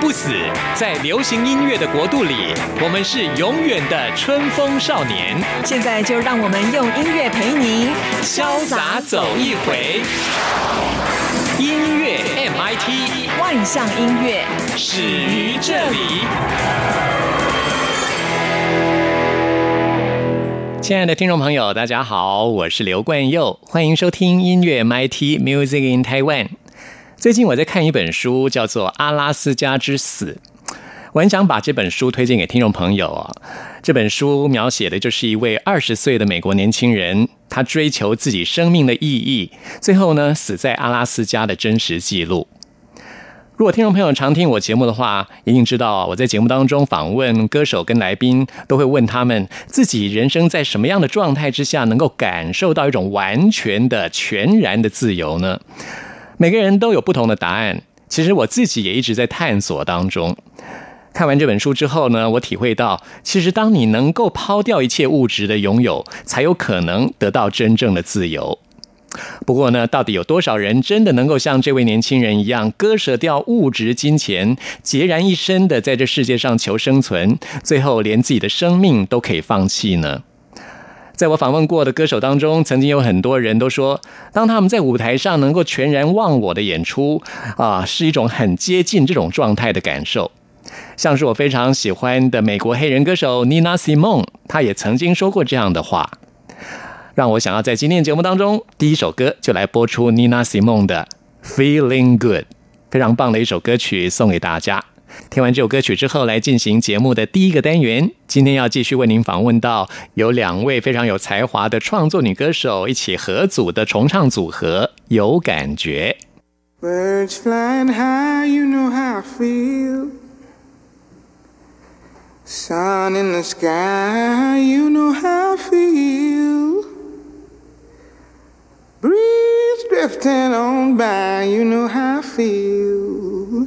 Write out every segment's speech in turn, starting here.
不死，在流行音乐的国度里，我们是永远的春风少年。现在就让我们用音乐陪你潇洒走一回。音乐 MIT，万象音乐始于这里。亲爱的听众朋友，大家好，我是刘冠佑，欢迎收听音乐 MIT Music in Taiwan。最近我在看一本书，叫做《阿拉斯加之死》，我很想把这本书推荐给听众朋友。这本书描写的就是一位二十岁的美国年轻人，他追求自己生命的意义，最后呢死在阿拉斯加的真实记录。如果听众朋友常听我节目的话，一定知道我在节目当中访问歌手跟来宾，都会问他们自己人生在什么样的状态之下，能够感受到一种完全的、全然的自由呢？每个人都有不同的答案，其实我自己也一直在探索当中。看完这本书之后呢，我体会到，其实当你能够抛掉一切物质的拥有，才有可能得到真正的自由。不过呢，到底有多少人真的能够像这位年轻人一样，割舍掉物质金钱，孑然一身的在这世界上求生存，最后连自己的生命都可以放弃呢？在我访问过的歌手当中，曾经有很多人都说，当他们在舞台上能够全然忘我的演出，啊，是一种很接近这种状态的感受。像是我非常喜欢的美国黑人歌手 Nina Simone，他也曾经说过这样的话，让我想要在今天节目当中第一首歌就来播出 Nina Simone 的《Feeling Good》，非常棒的一首歌曲送给大家。听完这首歌曲之后，来进行节目的第一个单元。今天要继续为您访问到有两位非常有才华的创作女歌手一起合组的重唱组合，有感觉。Birds flying high, you know how I feel. Sun in the sky, you know how I feel. Breeze drifting on by, you know how I feel.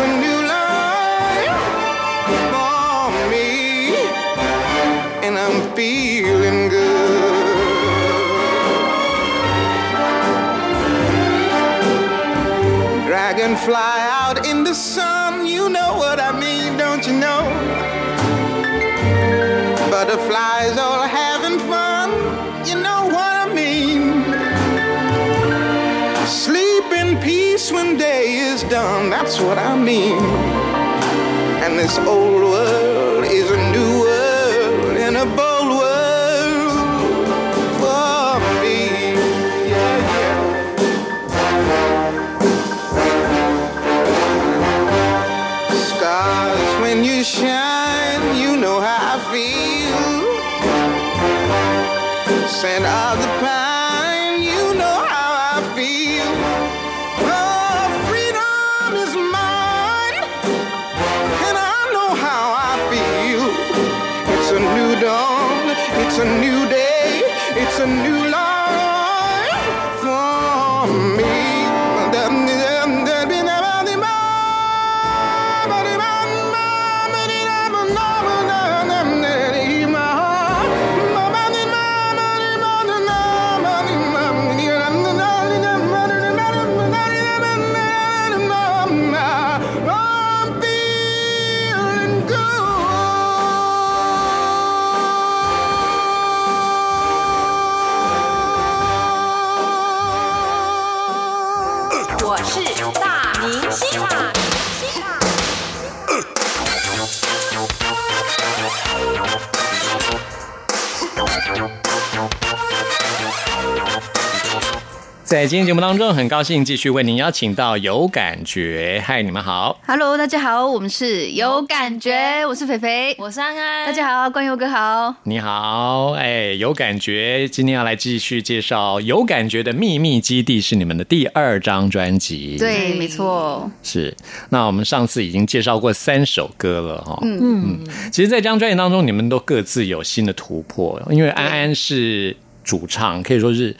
a new life for me, and I'm feeling good. Dragonfly out in the sun, that's what I mean. And this old world is a new world and a 在今天节目当中，很高兴继续为您邀请到有感觉。嗨，你们好。Hello，大家好，我们是有感觉，我是肥肥，我是安安，大家好，关佑哥好。你好，哎，有感觉，今天要来继续介绍《有感觉的秘密基地》是你们的第二张专辑。，对，对没错，是。那我们上次已经介绍过三首歌了哈。嗯嗯。其实，在这张专辑当中，你们都各自有新的突破，因为安安是主唱，可以说是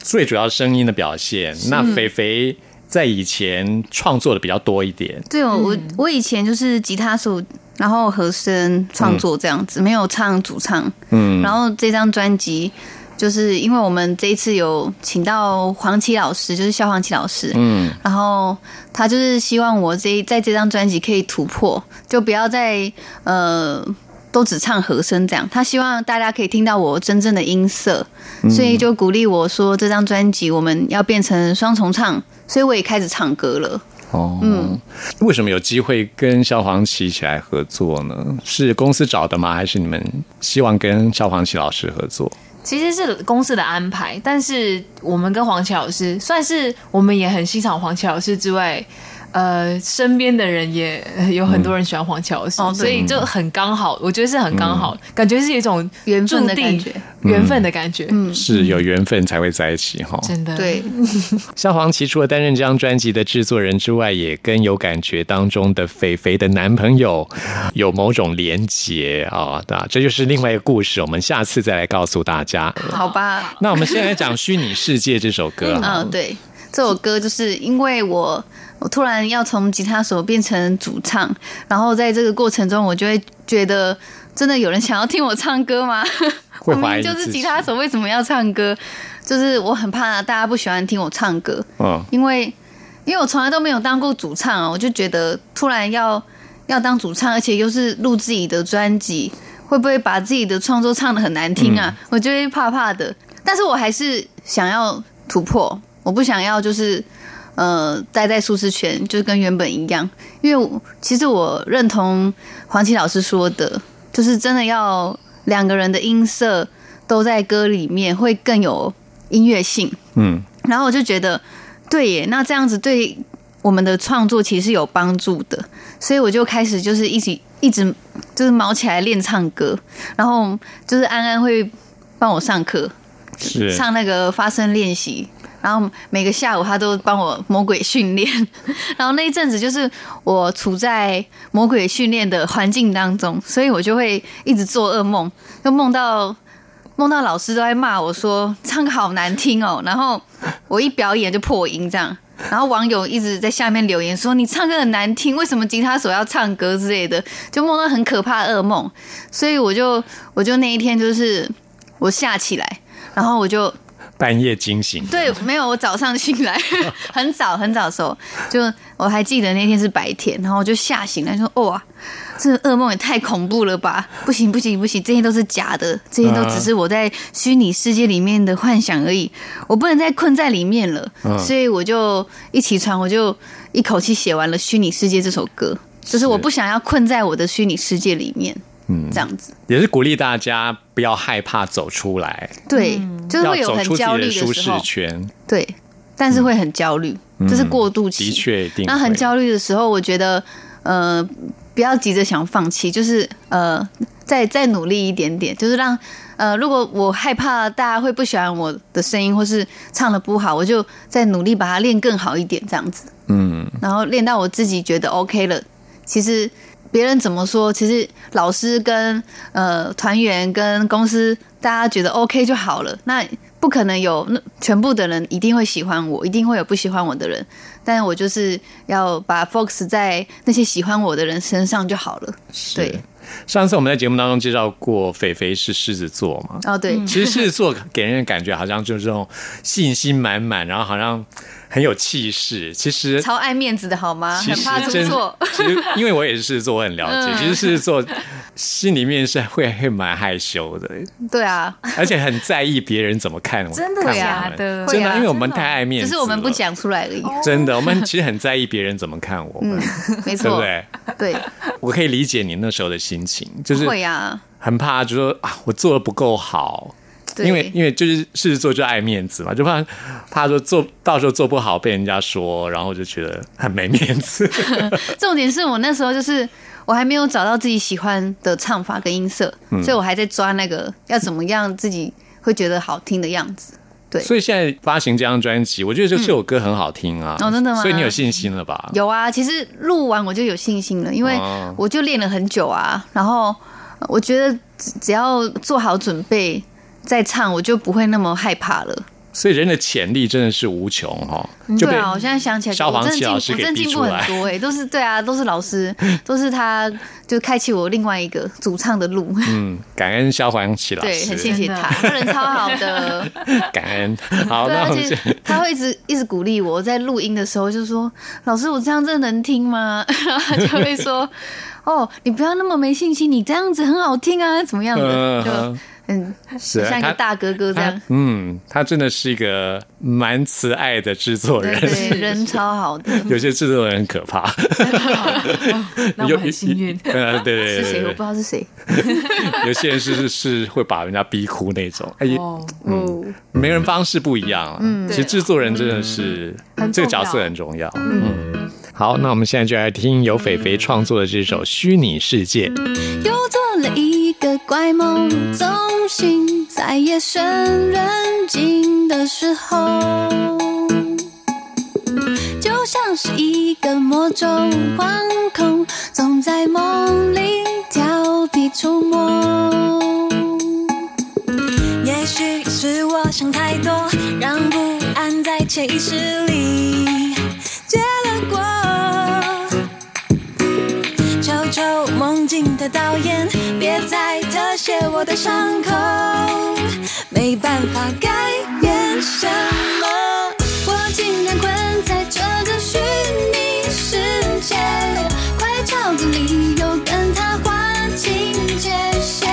最主要声音的表现。那肥肥在以前创作的比较多一点。对我我我以前就是吉他手，然后和声创作这样子，没有唱主唱。嗯，然后这张专辑。就是因为我们这一次有请到黄绮老师，就是萧黄绮老师，嗯然后他就是希望我这在这张专辑可以突破，就不要再呃都只唱和声这样。他希望大家可以听到我真正的音色，所以就鼓励我说这张专辑我们要变成双重唱，所以我也开始唱歌了。哦，嗯，为什么有机会跟萧煌奇一起来合作呢？是公司找的吗？还是你们希望跟萧煌奇老师合作？其实是公司的安排，但是我们跟黄奇老师算是我们也很欣赏黄奇老师之外，呃，身边的人也 有很多人喜欢黄绮老师，哦所以就很刚好，我觉得是很刚好，感觉是一种缘分的感觉。缘分的感觉，嗯，是有缘分才会在一起哈。真的，对，萧煌奇除了担任这张专辑的制作人之外，也跟有感觉当中的肥肥的男朋友有某种连结啊，对吧？这就是另外一个故事，我们下次再来告诉大家。好吧，那我们先来讲《虚拟世界》这首歌哈。嗯，对，这首歌就是因为我我突然要从吉他手变成主唱，然后在这个过程中，我就会觉得，真的有人想要听我唱歌吗？我明明就是吉他手，为什么要唱歌？就是我很怕大家不喜欢听我唱歌，嗯因为因为我从来都没有当过主唱啊，我就觉得突然要要当主唱，而且又是录自己的专辑，会不会把自己的创作唱的很难听啊？我就会怕怕的。但是我还是想要突破，我不想要就是呃待在舒适圈，就是跟原本一样。因为其实我认同黄绮老师说的，就是真的要两个人的音色都在歌里面，会更有音乐性。嗯然后我就觉得，对耶，那这样子对我们的创作其实有帮助的，所以我就开始就是一起一直就是毛起来练唱歌，然后就是安安会帮我上课，是上那个发声练习。然后每个下午他都帮我魔鬼训练，然后那一阵子就是我处在魔鬼训练的环境当中，所以我就会一直做噩梦，就梦到梦到老师都在骂我说唱歌好难听哦，然后我一表演就破音这样，然后网友一直在下面留言说你唱歌很难听，为什么吉他手要唱歌之类的，就梦到很可怕的噩梦，所以我就我就那一天就是我吓起来，然后我就半夜惊醒。对，没有，我早上醒来 很早很早的时候，就我还记得那天是白天，然后我就吓醒来说：“哇，这噩梦也太恐怖了吧！不行不行不行，这些都是假的，这些都只是我在虚拟世界里面的幻想而已，我不能再困在里面了。嗯所以我就一起床，我就一口气写完了《虚拟世界》这首歌，就是我不想要困在我的虚拟世界里面，嗯这样子。也是鼓励大家不要害怕走出来，对，就是要会有走出自己很焦虑的舒适圈。对，但是会很焦虑，这是过渡期。的确，一定那很焦虑的时候，我觉得呃，不要急着想放弃，就是呃，再再努力一点点，就是让呃，如果我害怕大家会不喜欢我的声音，或是唱的不好，我就再努力把它练更好一点，这样子，嗯，然后练到我自己觉得 OK 了。其实别人怎么说，其实老师跟呃团员跟公司大家觉得 OK 就好了。那不可能有那全部的人一定会喜欢我，一定会有不喜欢我的人。但我就是要把 focus 在那些喜欢我的人身上就好了。对，上次我们在节目当中介绍过，肥肥是狮子座嘛。哦对，其实狮子座给人的感觉好像就是这种信心满满，然后好像很有气势。其实超爱面子的好吗？其实很怕出真错。其实因为我也是狮子座，我很了解。嗯 其实狮子座心里面是会会蛮害羞的，对啊，而且很在意别人怎么看我。真的看我假的真的，啊因为我们太爱面子，只是我们不。讲出来而已。真的，我们其实很在意别人怎么看我们，没错对不，对？对，我可以理解你那时候的心情，就是会啊。很怕，就说啊，我做的不够好，对因为因为就是狮子座就爱面子嘛，就怕怕说做到时候做不好被人家说，然后就觉得很没面子。重点是我那时候就是我还没有找到自己喜欢的唱法跟音色，嗯所以我还在抓那个要怎么样自己会觉得好听的样子。对，所以现在发行这张专辑，我觉得这这首歌很好听啊。哦真的吗所以你有信心了吧？有啊，其实录完我就有信心了，因为哦我就练了很久啊。然后呃我觉得只只要做好准备再唱，我就不会那么害怕了。所以人的潜力真的是无穷哈、对啊，我现在想起来，消防我真的进，器老师给我真的进步逼出来很多哎、都是对啊，都是老师，都是他就开启我另外一个主唱的路。嗯，感恩消防起老师对，很谢谢他，他人超好的。感恩。好，对，那我而且们 他会一直一直鼓励我，在录音的时候就说：“老师，我这样真的能听吗？”然后他就会说：“哦，你不要那么没信心，你这样子很好听啊，怎么样的？”就嗯像一个大哥哥这他样。嗯，他真的是一个蛮慈爱的制作人。对对，人超好的。有些制作人很可怕，那我很幸运。呃，对对是谁？我不知道是谁。有些人是是是会把人家逼哭那种。哎，哦，嗯，每个人方式不一样啊。嗯，其实制作人真的是很这个角色很重要。嗯，好，那我们现在就来听由肥肥创作的这首《虚拟世界》。又做了一个怪梦，总醒在夜深人静的时候，就像是一个魔咒，惶恐总在梦里调皮出没。也许是我想太多，让不安在潜意识里求梦境的导演，别再特写我的伤口，没办法改变什么，我竟然困在这个虚拟世界，快找个理由跟他划清界限。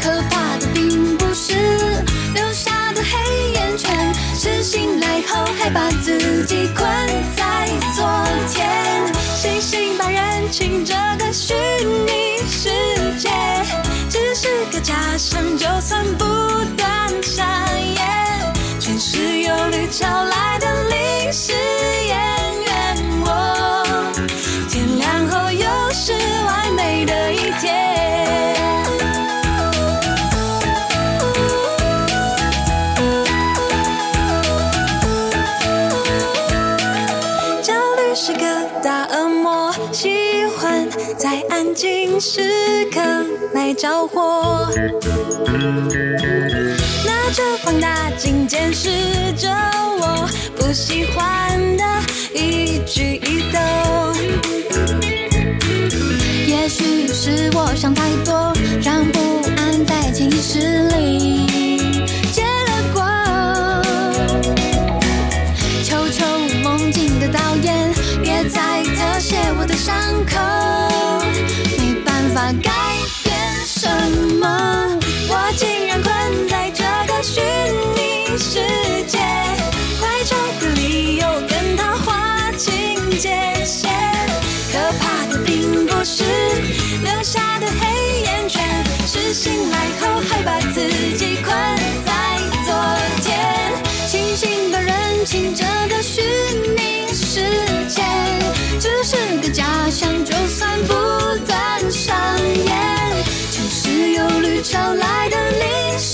可怕的并不是留下的黑眼圈，是醒来后还把自己困算不断上演，全是忧虑招时刻来着火，拿着放大镜监视着我不喜欢的一举一动。也许是我想太多，让不安在潜意识里醒来后还把自己困在昨天。清醒的人清这个虚拟世界，只是个假象，就算不断上演，就是忧虑潮来的临时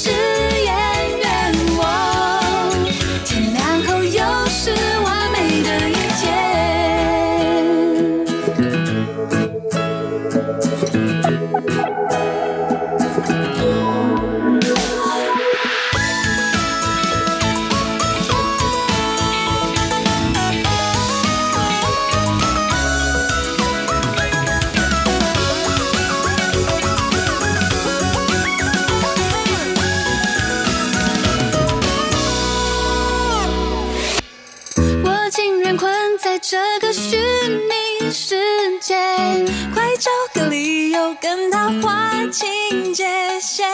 跟他划清界限，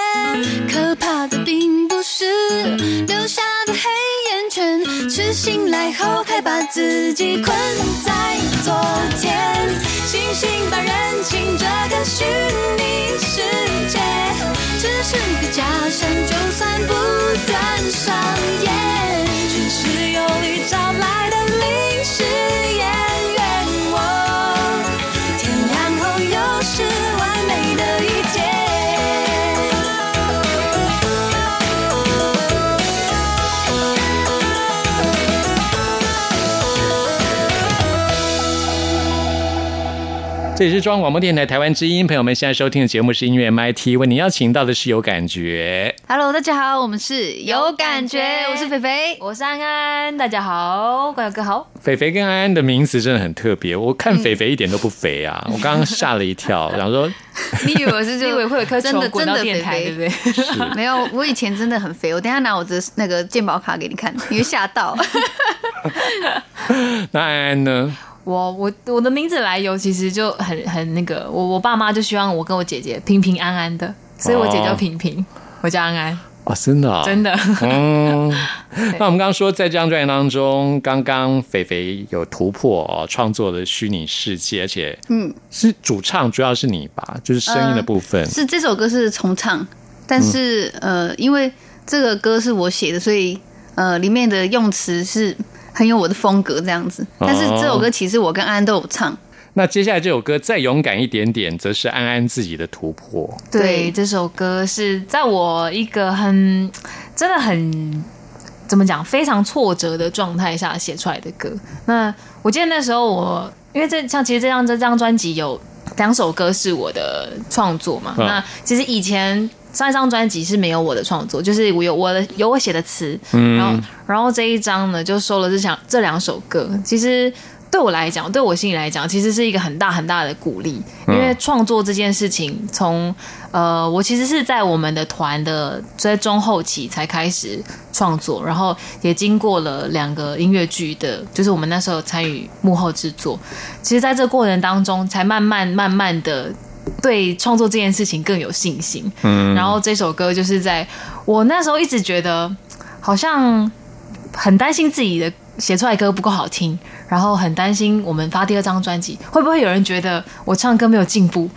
可怕的并不是留下的黑眼圈，是醒来后还把自己困在昨天，星醒把认清这个虚拟世界，只是个假象，就算不断上演，全是用力找来的。这里是中央广播电台台湾之音，朋友们现在收听的节目是音乐 MIT，为您邀请到的是有感觉。Hello，大家好，我们是有感觉，我是肥肥。我是安安，大家好，关友哥好。肥肥跟安安的名字真的很特别，我看肥肥一点都不肥啊，我刚刚吓了一跳，想说你以为我是 以为会有颗球真的真的滚到电台，肥对不对？没有，我以前真的很肥，我等下拿我的那个健保卡给你看，你会吓到。那安安呢？我我我的名字来由其实就很很那个，我我爸妈就希望我跟我姐姐平平安安的，所以我姐叫平平，我叫安安，哦，真的、啊，真的。嗯，那我们刚刚说，在这张专辑当中，刚刚肥肥有突破哦，创作的虚拟世界，而且嗯，是主唱，主要是你吧，就是声音的部分。是这首歌是重唱，但是、呃，因为这个歌是我写的，所以呃，里面的用词是很有我的风格这样子。哦但是这首歌其实我跟安安都有唱，那接下来这首歌再勇敢一点点，则是安安自己的突破。对，对这首歌是在我一个很真的很怎么讲非常挫折的状态下写出来的歌。那我记得那时候我因为这像其实这张这张专辑有两首歌是我的创作嘛，嗯那其实以前。上一张专辑是没有我的创作，就是我有我的有我写的词，嗯。然后然后这一张呢就收了这两这两首歌，其实对我来讲，对我心里来讲，其实是一个很大很大的鼓励，因为创作这件事情从，呃，我其实是在我们的团的在中后期才开始创作，然后也经过了两个音乐剧的，就是我们那时候参与幕后制作，其实在这过程当中，才慢慢慢慢的。对创作这件事情更有信心，嗯，然后这首歌就是在我那时候一直觉得好像很担心自己的写出来的歌不够好听，然后很担心我们发第二张专辑会不会有人觉得我唱歌没有进步，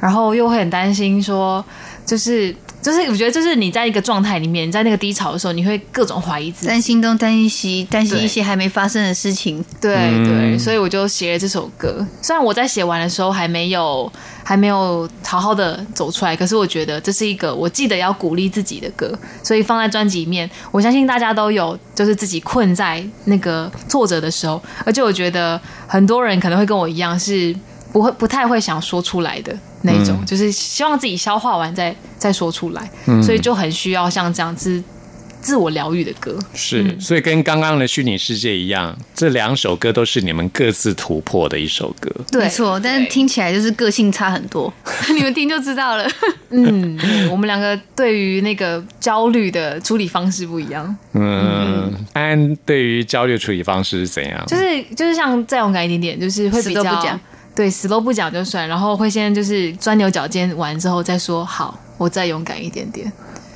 然后又会很担心说，就是就是我觉得就是你在一个状态里面，你在那个低潮的时候，你会各种怀疑自己，担心东担心西，担心一些还没发生的事情。对嗯对，所以我就写了这首歌。虽然我在写完的时候还没有还没有好好的走出来，可是我觉得这是一个我记得要鼓励自己的歌，所以放在专辑里面。我相信大家都有就是自己困在那个挫折的时候，而且我觉得很多人可能会跟我一样是不会不太会想说出来的那种，就是希望自己消化完再再说出来，所以就很需要像这样子自我疗愈的歌。是，所以跟刚刚的虚拟世界一样，这两首歌都是你们各自突破的一首歌。对没错，但是听起来就是个性差很多，你们听就知道了。嗯，我们两个对于那个焦虑的处理方式不一样，嗯，安安对于焦虑处理方式是怎样？就是就是像再勇敢一点点，就是会比较对死都不讲就算，然后会先就是钻牛角尖完之后再说好，我再勇敢一点点。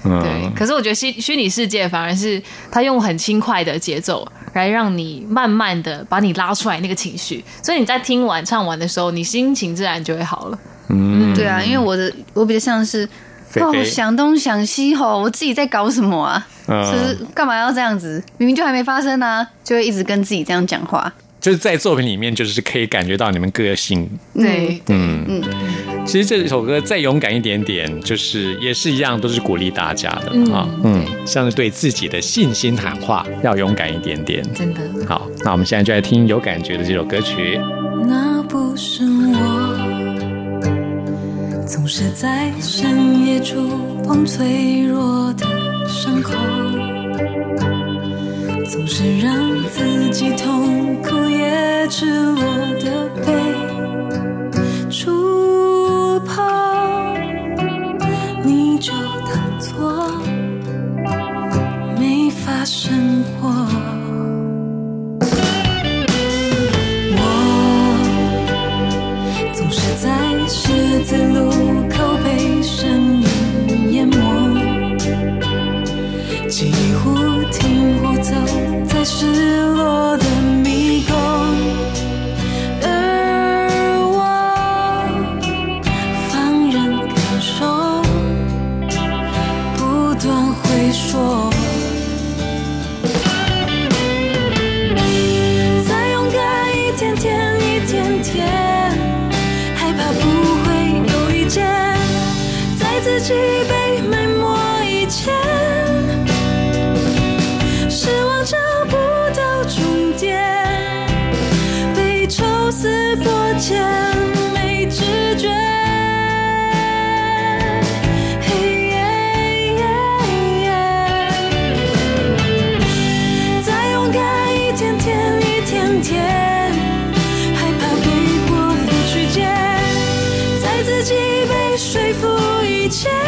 嗯对，可是我觉得虚虚拟世界反而是他用很轻快的节奏来让你慢慢的把你拉出来那个情绪，所以你在听完唱完的时候，你心情自然就会好了。嗯对啊，因为我的我比较像是哦想东想西吼，我自己在搞什么啊？嗯就是干嘛要这样子？明明就还没发生啊，就会一直跟自己这样讲话。就是在作品里面，就是可以感觉到你们个性。对，嗯嗯，其实这首歌再勇敢一点点，就是也是一样，都是鼓励大家的嗯啊。嗯，像是对自己的信心喊话，要勇敢一点点。真的。好，那我们现在就来听有感觉的这首歌曲。那不是我，总是在深夜触碰脆弱的伤口，总是让自己痛苦，也赤裸的被触碰，你就当作没发生过。我总是在十字路一切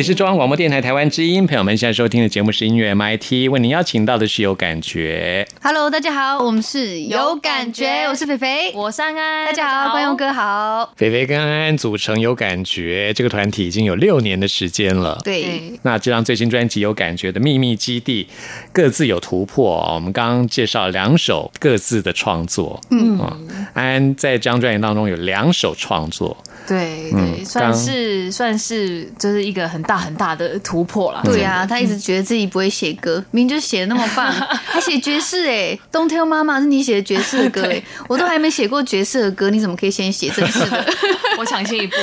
里是中央广播电台台湾之音，朋友们现在收听的节目是音乐 MIT，为您邀请到的是有感觉。Hello，大家好，我们是有感觉，我是肥肥，我是安安，大家好，观众哥好。肥肥跟安安组成有感觉这个团体已经有六年的时间了。对，那这张最新专辑《有感觉的秘密基地》各自有突破哦。我们刚刚介绍两首各自的创作，嗯，安安在这张专辑当中有两首创作，对嗯对，算是算是就是一个很大很大的突破了。对啊，他一直觉得自己不会写歌，明明就写的那么棒，还写爵士哎，Don't tell 妈妈是你写的爵士的歌 哎，我都还没写过爵士的歌，你怎么可以先写正式的？我抢先一步，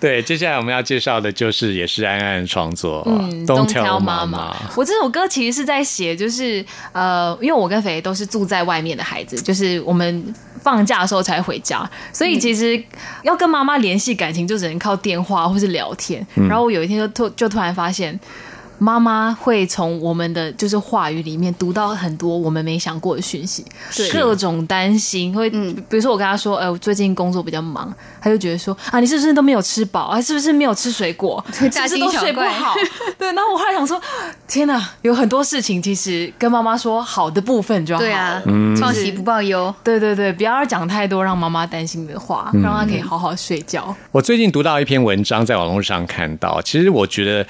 对，接下来我们要介绍的就是也是安安的创作，嗯，Don't，Don't Tell 妈妈妈。我这首歌其实是在写，就是呃，因为我跟肥肥都是住在外面的孩子，就是我们放假的时候才回家，所以其实要跟妈妈联系感情，就只能靠电话或是聊天。然后我有一天就突就突然发现。妈妈会从我们的就是话语里面读到很多我们没想过的讯息，各种担心，会嗯比如说我跟她说，呃，我最近工作比较忙，她就觉得说啊，你是不是都没有吃饱啊？是不是没有吃水果？是不是都睡不好？对，然后我后来想说，天哪，有很多事情其实跟妈妈说好的部分就好了。对啊，报喜不报忧。对对对，不要讲太多让妈妈担心的话，让她可以好好睡觉。我最近读到一篇文章，在网络上看到，其实我觉得。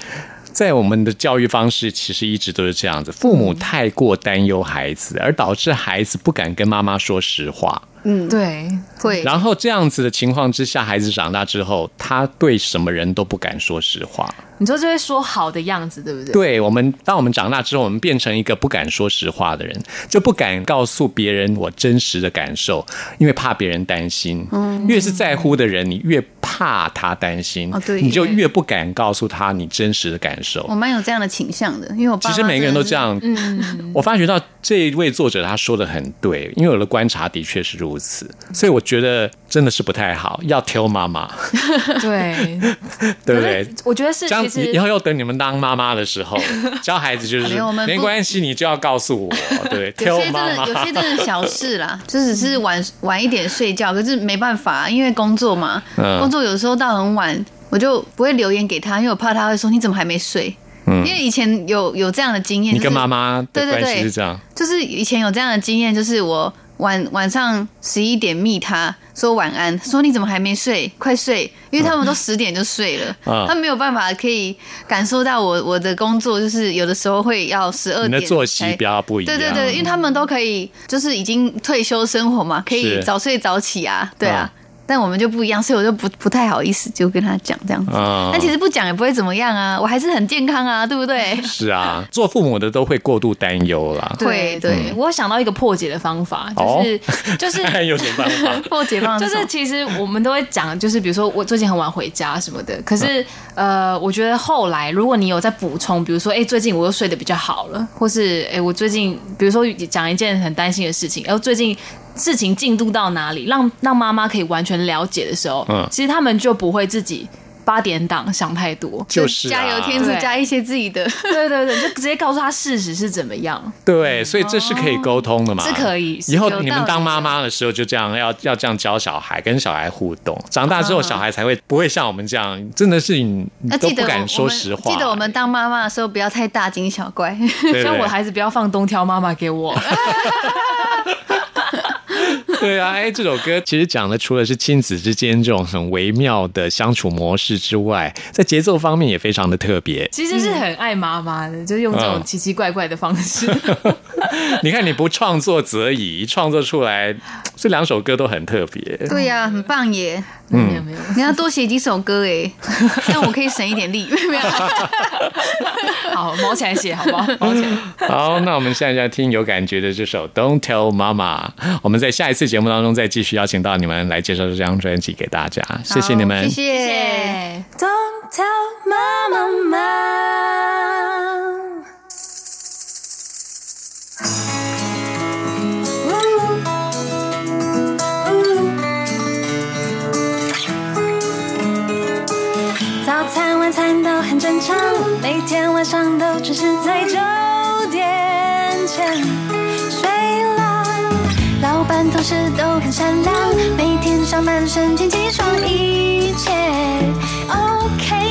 在我们的教育方式，其实一直都是这样子，父母太过担忧孩子，而导致孩子不敢跟妈妈说实话。嗯，对，会。然后这样子的情况之下，孩子长大之后，他对什么人都不敢说实话。你说就会说好的样子，对不对？对我们，当我们长大之后，我们变成一个不敢说实话的人，就不敢告诉别人我真实的感受，因为怕别人担心。嗯，越是在乎的人，你越怕他担心，哦对你就越不敢告诉他你真实的感受我。蛮有这样的倾向的，因为我其实每个人都这。样。嗯，我发觉到这一位作者他说的很对，因为我的观察的确是如此，所以我觉得真的是不太好，要挑妈妈，对，对不对？我觉得是这样其实以后要等你们当妈妈的时候，教孩子就是没有没关系，你就要告诉我，对，有些真的。有些真的小事啦，就只是晚晚一点睡觉，可是没办法，因为工作嘛，嗯。工作有时候到很晚，我就不会留言给他，因为我怕他会说你怎么还没睡。因为以前有有这样的经验，你跟妈妈的关对对。对系是这样，就是以前有这样的经验，就是我晚晚上十一点密他说晚安，说你怎么还没睡？快睡！因为他们都十点就睡了，嗯 他没有办法可以感受到我我的工作，就是有的时候会要十二点你的作息才比较不一样。对对对，因为他们都可以，就是已经退休生活嘛，可以早睡早起啊，对啊。嗯但我们就不一样，所以我就不不太好意思就跟他讲这样子。嗯但其实不讲也不会怎么样啊，我还是很健康啊，对不对？是啊，做父母的都会过度担忧啦。对对，我想到一个破解的方法，哦就是、就是看有什么办法？破解方法就是其实我们都会讲，就是比如说我最近很晚回家什么的，可是呃，我觉得后来如果你有在补充，比如说哎、最近我又睡得比较好了，或是哎、我最近比如说讲一件很担心的事情，然后最近事情进度到哪里，让让妈妈可以完全了解的时候，嗯。其实他们就不会自己八点档想太多。就是啊加油添醋，加一些自己的。对对对，就直接告诉他事实是怎么样，对，所以这是可以沟通的嘛？是可以以后你们当妈妈的时候就这样，要要这样教小孩，跟小孩互动。长大之后，小孩才会不会像我们这样，真的是你都不敢说实话。记得我们当妈妈的时候不要太大惊小怪。对希望我的孩子不要放东挑妈妈给我。对啊，哎，这首歌其实讲的除了是亲子之间这种很微妙的相处模式之外，在节奏方面也非常的特别。其实是很爱妈妈的，就是用这种嗯奇奇怪怪的方式。你看，你不创作则已，一创作出来，这两首歌都很特别。对呀、很棒耶！没有没有，你要多写几首歌哎，这样我可以省一点力。没有，好毛起来写好不好？毛起来。好，那我们现在就要听有感觉的这首《Don't Tell Mama》。我们在下一次节目当中再继续邀请到你们来介绍这张专辑给大家，谢谢你们，谢谢。谢谢。Don't tell mama, 每天晚上都准时在九点前睡了。老板同事都很善良，每天上班神清气爽，一切 OK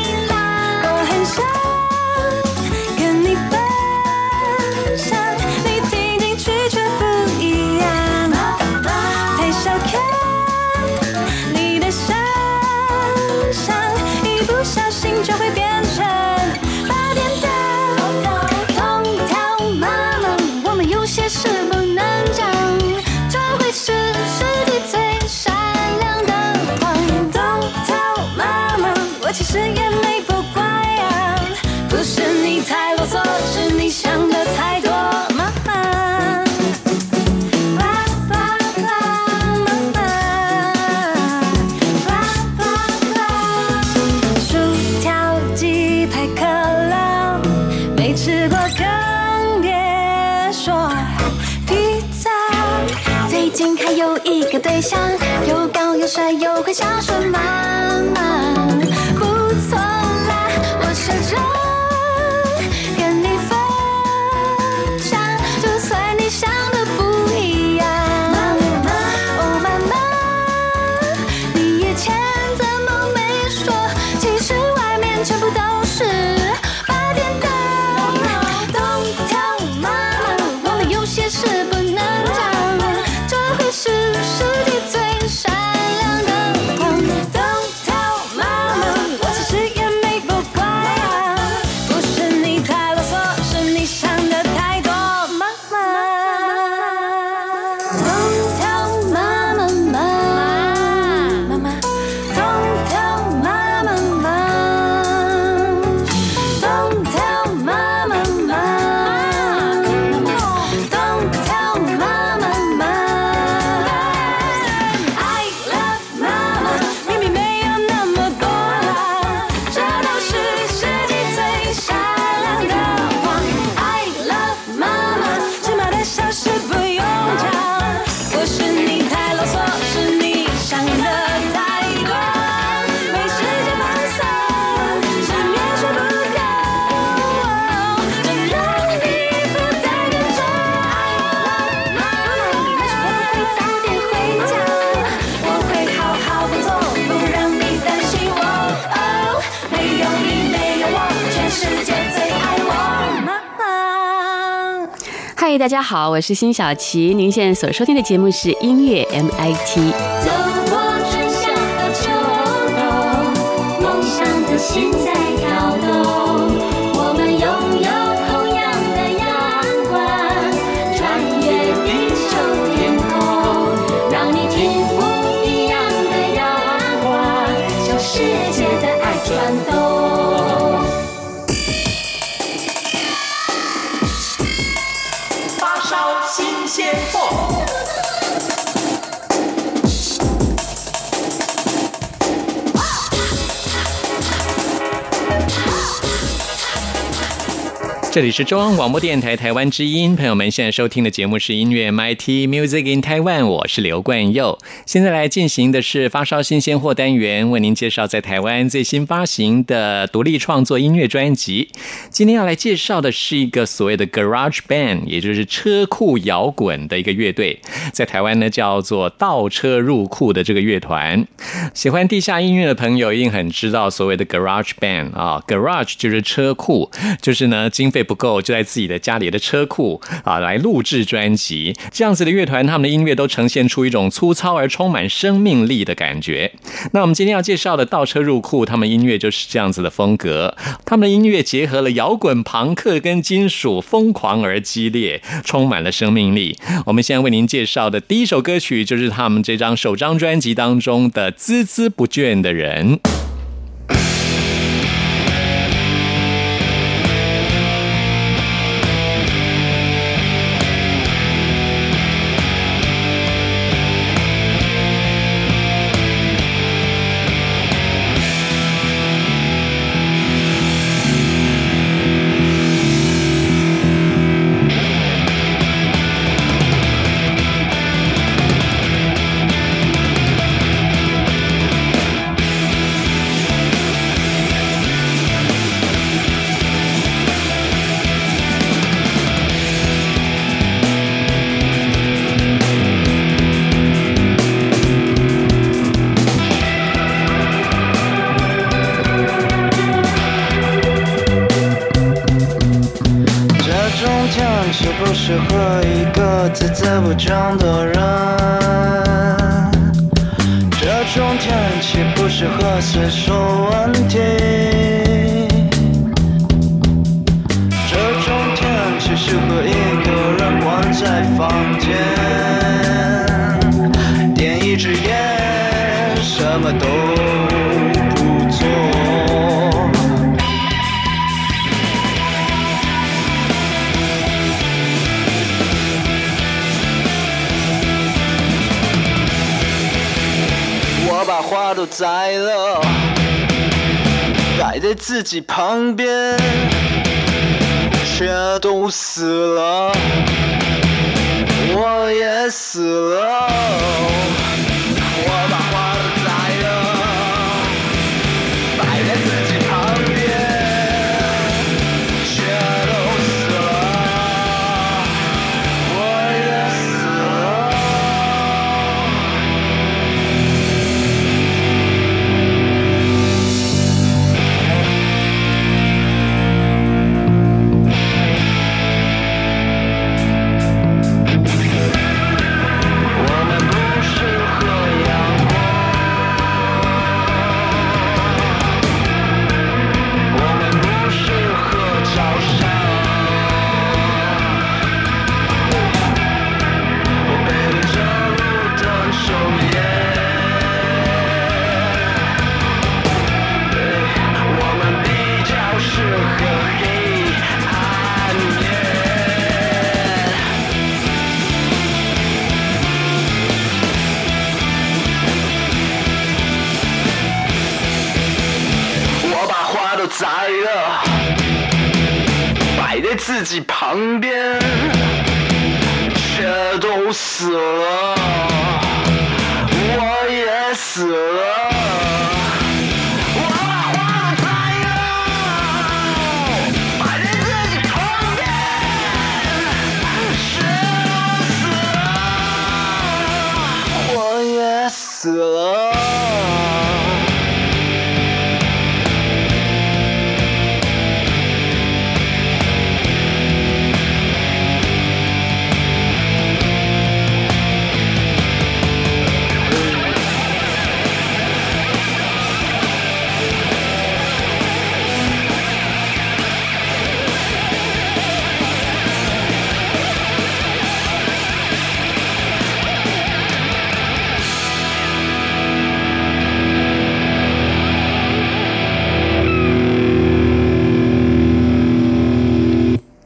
嗨，大家好，我是辛晓琪。您现在所收听的节目是音乐 MIT。这里是中央广播电台台湾之音，朋友们现在收听的节目是音乐 MIT Music in Taiwan，我是刘冠佑。现在来进行的是发烧新鲜货单元，为您介绍在台湾最新发行的独立创作音乐专辑。今天要来介绍的是一个所谓的 Garage Band，也就是车库摇滚的一个乐队，在台湾呢叫做倒车入库的这个乐团。喜欢地下音乐的朋友一定很知道所谓的 Garage Band 啊，Garage 就是车库，就是呢经费不够就在自己的家里的车库啊来录制专辑。这样子的乐团，他们的音乐都呈现出一种粗糙而充满生命力的感觉。那我们今天要介绍的倒车入库，他们音乐就是这样子的风格。他们的音乐结合了摇滚、朋克跟金属，疯狂而激烈，充满了生命力。我们现在为您介绍的第一首歌曲，就是他们这张首张专辑当中的《孜孜不倦的人》。孜不倦的自己旁边，全都死了，我也死了。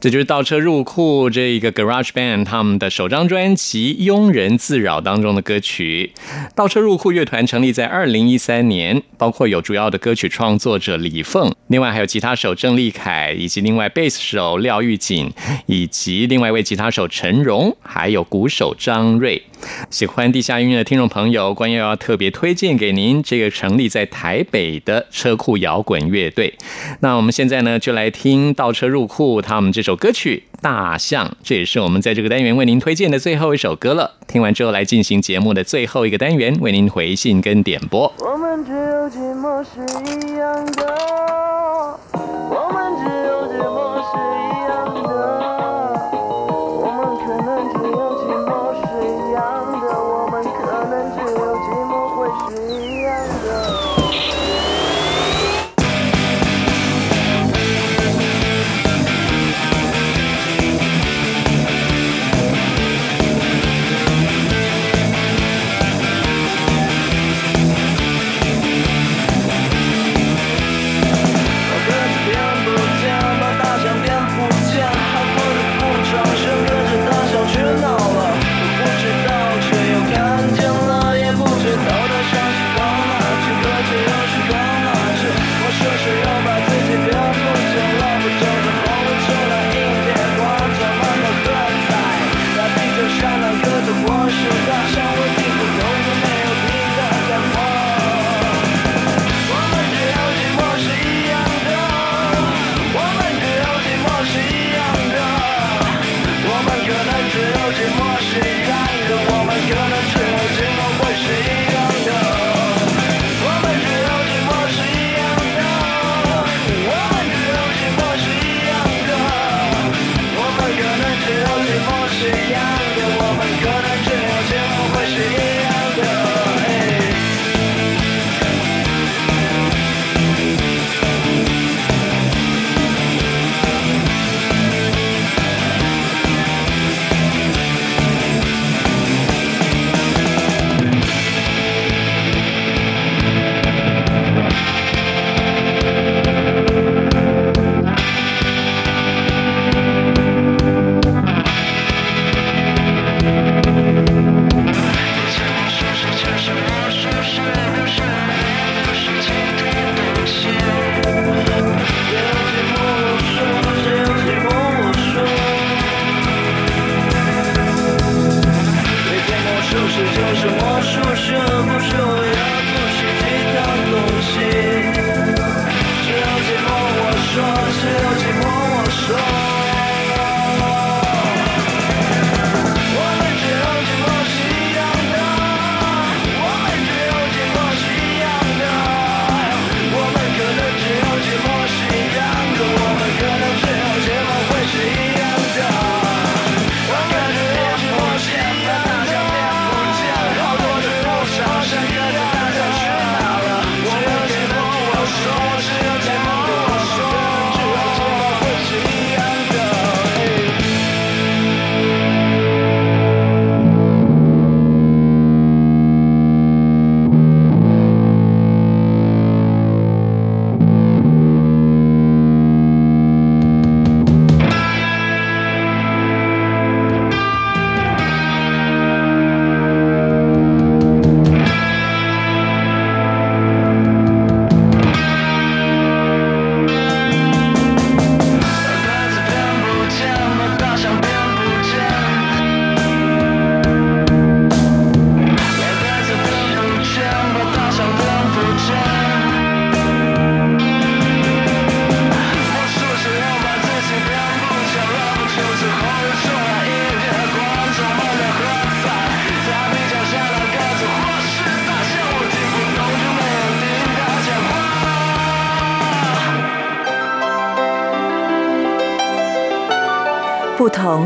这就是倒车入库这一个 Garage Band 他们的首张专辑《庸人自扰》当中的歌曲。倒车入库乐团成立在二零一三年，包括有主要的歌曲创作者李凤，另外还有吉他手郑立凯，以及另外贝斯手廖玉锦，以及另外一位吉他手陈荣，还有鼓手张瑞。喜欢地下音乐的听众朋友，关佑要特别推荐给您这个成立在台北的车库摇滚乐队。那我们现在呢，就来听倒车入库他们这首歌曲《大象》，这也是我们在这个单元为您推荐的最后一首歌了。听完之后，来进行节目的最后一个单元，为您回信跟点播。我们只有寂寞是一样的，我们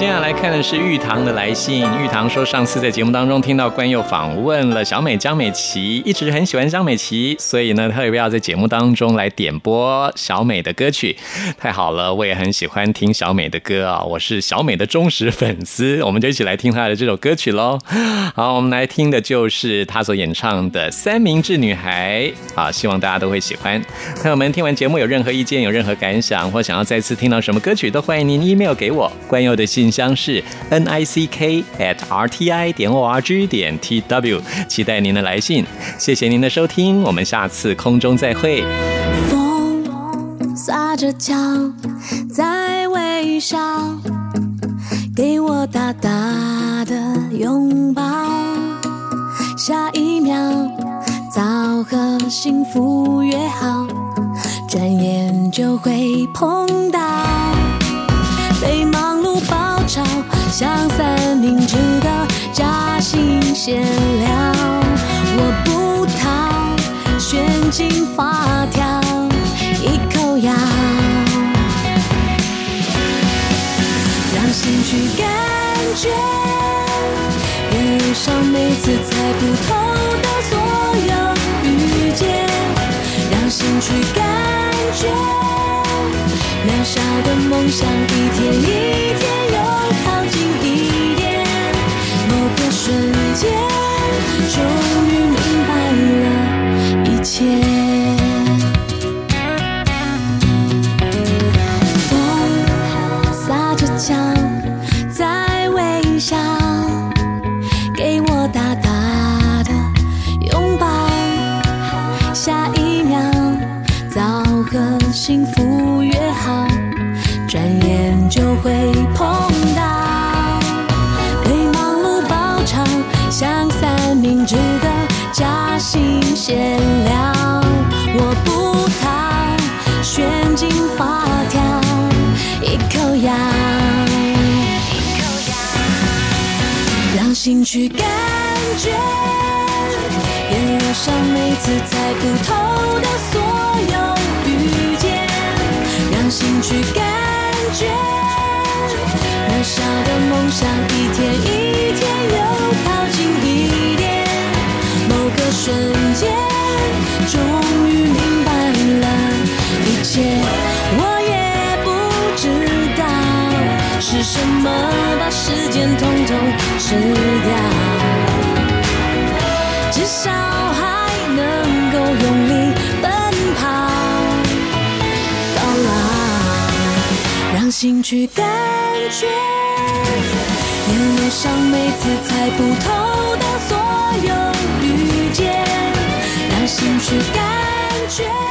接下来看的是玉堂的来信。玉堂说，上次在节目当中听到关佑访问了小美江美琪，一直很喜欢江美琪，所以呢，特别要在节目当中来点播小美的歌曲。太好了，我也很喜欢听小美的歌啊，我是小美的忠实粉丝。我们就一起来听她的这首歌曲喽。好，我们来听的就是她所演唱的《三明治女孩》啊，希望大家都会喜欢。朋友们，听完节目有任何意见、有任何感想，或想要再次听到什么歌曲，都欢迎您 email 给我。关佑的信箱是 n i c k at r t i 点 o r g 点 t w，期待您的来信。谢谢您的收听，我们下次空中再会。风撒着娇，在微笑，给我大大的拥抱。下一秒，早和幸福约好，转眼就会碰到。被忙碌包抄，像三明治的夹心馅料，我不逃，旋进发条，一口咬，让心去感觉，沿路上每次猜不透的所有遇见，让心去感觉。渺小的梦想，一天一天又瞬去感觉，沿路上每次猜不透的所有遇见，让心去感觉，渺小的梦想一天一天又靠近一点，某个瞬间，终于明白了一切，我也是什么把时间统统吃掉，至少还能够用力奔跑到老，让心去感觉，沿路上每次猜不透的所有遇见，让心去感觉。